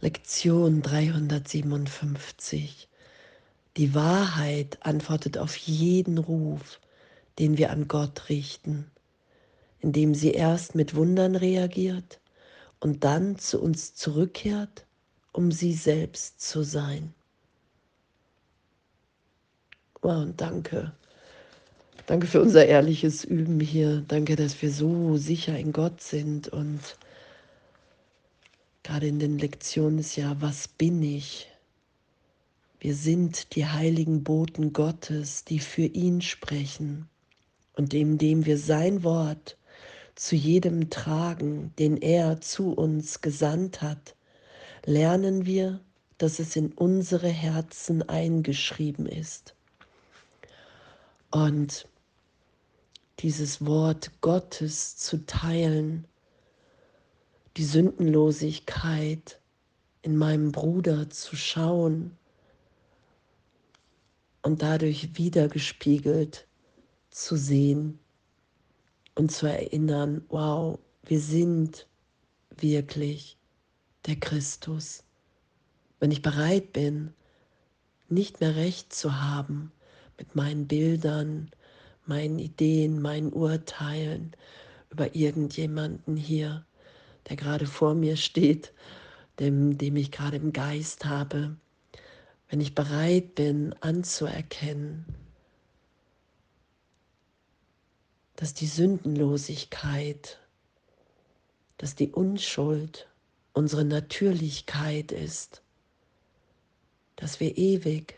Lektion 357. Die Wahrheit antwortet auf jeden Ruf, den wir an Gott richten, indem sie erst mit Wundern reagiert und dann zu uns zurückkehrt, um sie selbst zu sein. Oh, und danke. Danke für unser ehrliches Üben hier. Danke, dass wir so sicher in Gott sind und Gerade in den Lektionen ist ja, was bin ich? Wir sind die heiligen Boten Gottes, die für ihn sprechen. Und indem wir sein Wort zu jedem tragen, den er zu uns gesandt hat, lernen wir, dass es in unsere Herzen eingeschrieben ist. Und dieses Wort Gottes zu teilen, die Sündenlosigkeit in meinem Bruder zu schauen und dadurch wiedergespiegelt zu sehen und zu erinnern, wow, wir sind wirklich der Christus. Wenn ich bereit bin, nicht mehr recht zu haben mit meinen Bildern, meinen Ideen, meinen Urteilen über irgendjemanden hier, der gerade vor mir steht, dem, dem ich gerade im Geist habe, wenn ich bereit bin anzuerkennen, dass die Sündenlosigkeit, dass die Unschuld unsere Natürlichkeit ist, dass wir ewig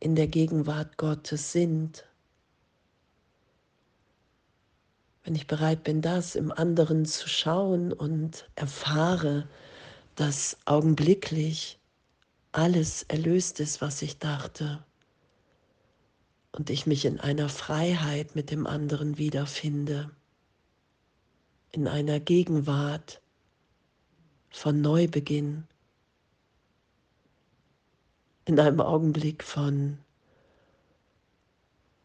in der Gegenwart Gottes sind wenn ich bereit bin, das im anderen zu schauen und erfahre, dass augenblicklich alles erlöst ist, was ich dachte, und ich mich in einer Freiheit mit dem anderen wiederfinde, in einer Gegenwart von Neubeginn, in einem Augenblick von,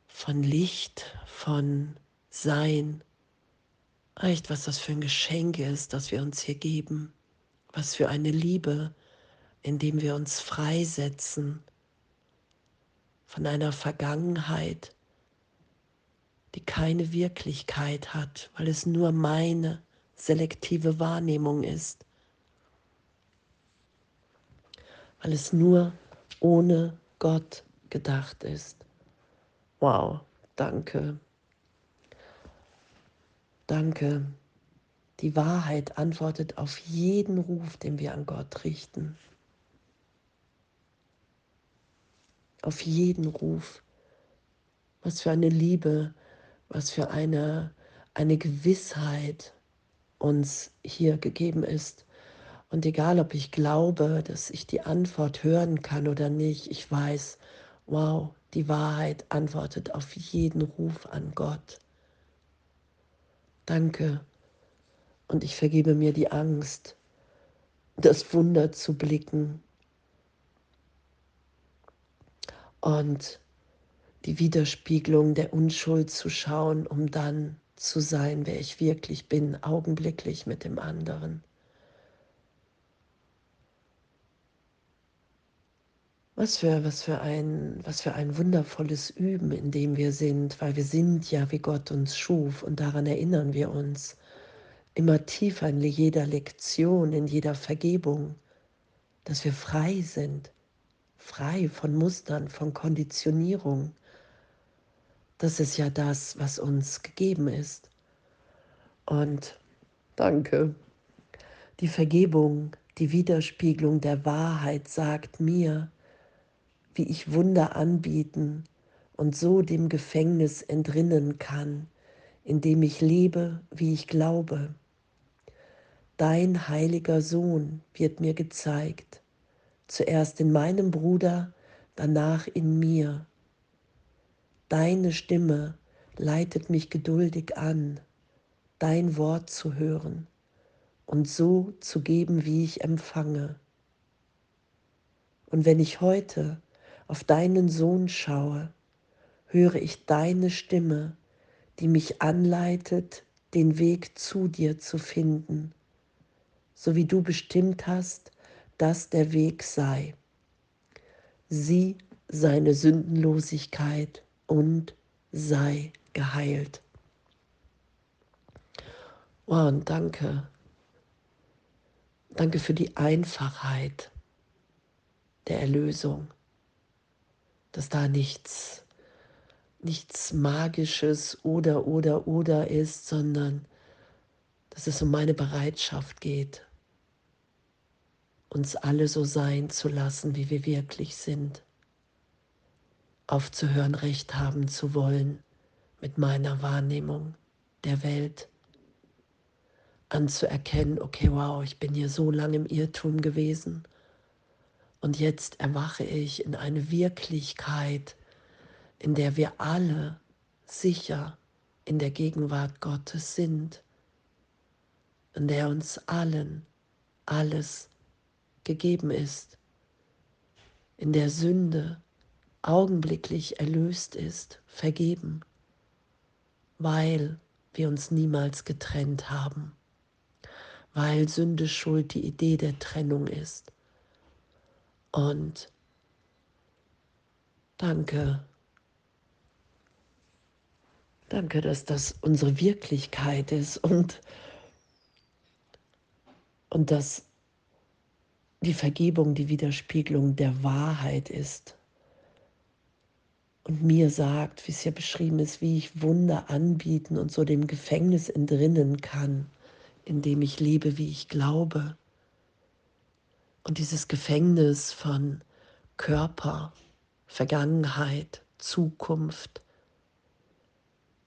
von Licht, von Sein, Echt, was das für ein Geschenk ist, das wir uns hier geben. Was für eine Liebe, indem wir uns freisetzen von einer Vergangenheit, die keine Wirklichkeit hat, weil es nur meine selektive Wahrnehmung ist, weil es nur ohne Gott gedacht ist. Wow, danke. Danke. Die Wahrheit antwortet auf jeden Ruf, den wir an Gott richten. Auf jeden Ruf. Was für eine Liebe, was für eine, eine Gewissheit uns hier gegeben ist. Und egal, ob ich glaube, dass ich die Antwort hören kann oder nicht, ich weiß, wow, die Wahrheit antwortet auf jeden Ruf an Gott. Danke. Und ich vergebe mir die Angst, das Wunder zu blicken und die Widerspiegelung der Unschuld zu schauen, um dann zu sein, wer ich wirklich bin, augenblicklich mit dem anderen. Was für, was, für ein, was für ein wundervolles Üben, in dem wir sind, weil wir sind ja, wie Gott uns schuf und daran erinnern wir uns immer tiefer in jeder Lektion, in jeder Vergebung, dass wir frei sind, frei von Mustern, von Konditionierung. Das ist ja das, was uns gegeben ist. Und danke. Die Vergebung, die Widerspiegelung der Wahrheit sagt mir, wie ich Wunder anbieten und so dem Gefängnis entrinnen kann, in dem ich lebe, wie ich glaube. Dein heiliger Sohn wird mir gezeigt, zuerst in meinem Bruder, danach in mir. Deine Stimme leitet mich geduldig an, dein Wort zu hören und so zu geben, wie ich empfange. Und wenn ich heute auf deinen Sohn schaue, höre ich deine Stimme, die mich anleitet, den Weg zu dir zu finden, so wie du bestimmt hast, das der Weg sei. Sieh seine Sündenlosigkeit und sei geheilt. Oh, und danke. Danke für die Einfachheit der Erlösung, dass da nichts, nichts Magisches oder, oder, oder ist, sondern dass es um meine Bereitschaft geht, uns alle so sein zu lassen, wie wir wirklich sind, aufzuhören, recht haben zu wollen mit meiner Wahrnehmung der Welt. Anzuerkennen, okay, wow, ich bin hier so lange im Irrtum gewesen und jetzt erwache ich in eine Wirklichkeit, in der wir alle sicher in der Gegenwart Gottes sind, in der uns allen alles gegeben ist, in der Sünde augenblicklich erlöst ist, vergeben, weil wir uns niemals getrennt haben weil Sünde Schuld die Idee der Trennung ist. Und danke, danke, dass das unsere Wirklichkeit ist und, und dass die Vergebung die Widerspiegelung der Wahrheit ist und mir sagt, wie es hier beschrieben ist, wie ich Wunder anbieten und so dem Gefängnis entrinnen kann indem ich lebe, wie ich glaube. Und dieses Gefängnis von Körper, Vergangenheit, Zukunft,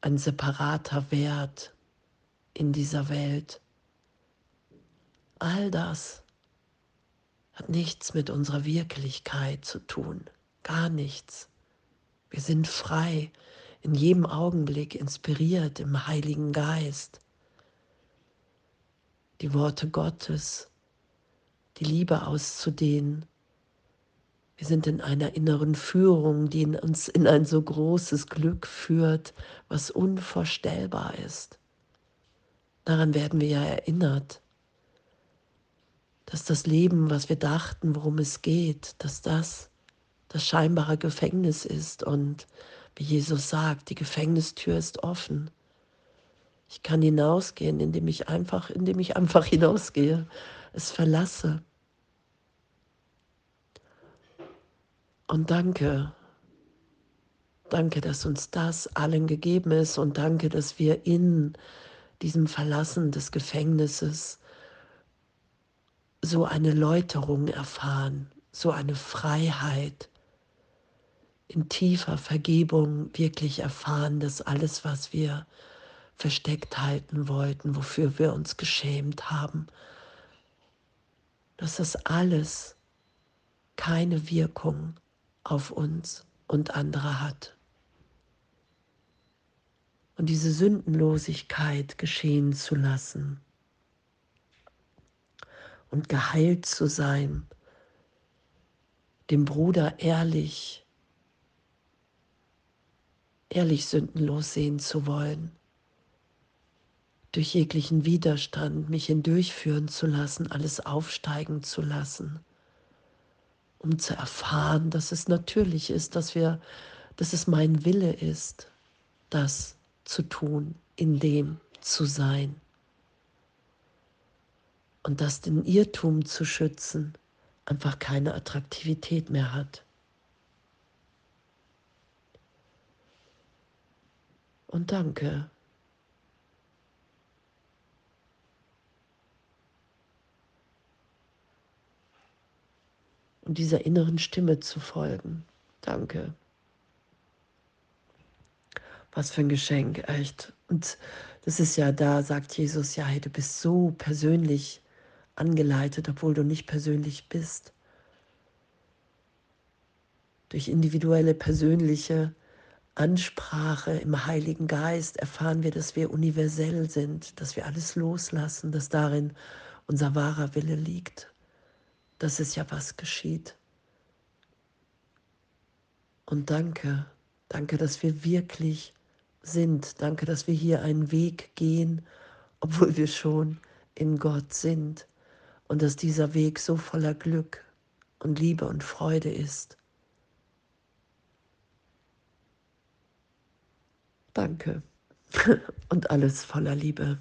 ein separater Wert in dieser Welt, all das hat nichts mit unserer Wirklichkeit zu tun, gar nichts. Wir sind frei, in jedem Augenblick inspiriert im Heiligen Geist. Die Worte Gottes, die Liebe auszudehnen. Wir sind in einer inneren Führung, die uns in ein so großes Glück führt, was unvorstellbar ist. Daran werden wir ja erinnert, dass das Leben, was wir dachten, worum es geht, dass das das scheinbare Gefängnis ist und wie Jesus sagt, die Gefängnistür ist offen. Ich kann hinausgehen, indem ich einfach, indem ich einfach hinausgehe, es verlasse. Und danke, danke, dass uns das allen gegeben ist und danke, dass wir in diesem Verlassen des Gefängnisses so eine Läuterung erfahren, so eine Freiheit, in tiefer Vergebung wirklich erfahren, dass alles, was wir versteckt halten wollten, wofür wir uns geschämt haben, dass das alles keine Wirkung auf uns und andere hat. Und diese Sündenlosigkeit geschehen zu lassen und geheilt zu sein, dem Bruder ehrlich, ehrlich sündenlos sehen zu wollen durch jeglichen Widerstand mich hindurchführen zu lassen, alles aufsteigen zu lassen, um zu erfahren, dass es natürlich ist, dass wir, dass es mein Wille ist, das zu tun, in dem zu sein. Und dass den Irrtum zu schützen einfach keine Attraktivität mehr hat. Und danke und dieser inneren Stimme zu folgen. Danke. Was für ein Geschenk, echt. Und das ist ja da, sagt Jesus, ja, hey, du bist so persönlich angeleitet, obwohl du nicht persönlich bist. Durch individuelle, persönliche Ansprache im Heiligen Geist erfahren wir, dass wir universell sind, dass wir alles loslassen, dass darin unser wahrer Wille liegt das ist ja was geschieht. Und danke, danke, dass wir wirklich sind. Danke, dass wir hier einen Weg gehen, obwohl wir schon in Gott sind. und dass dieser Weg so voller Glück und Liebe und Freude ist. Danke und alles voller Liebe.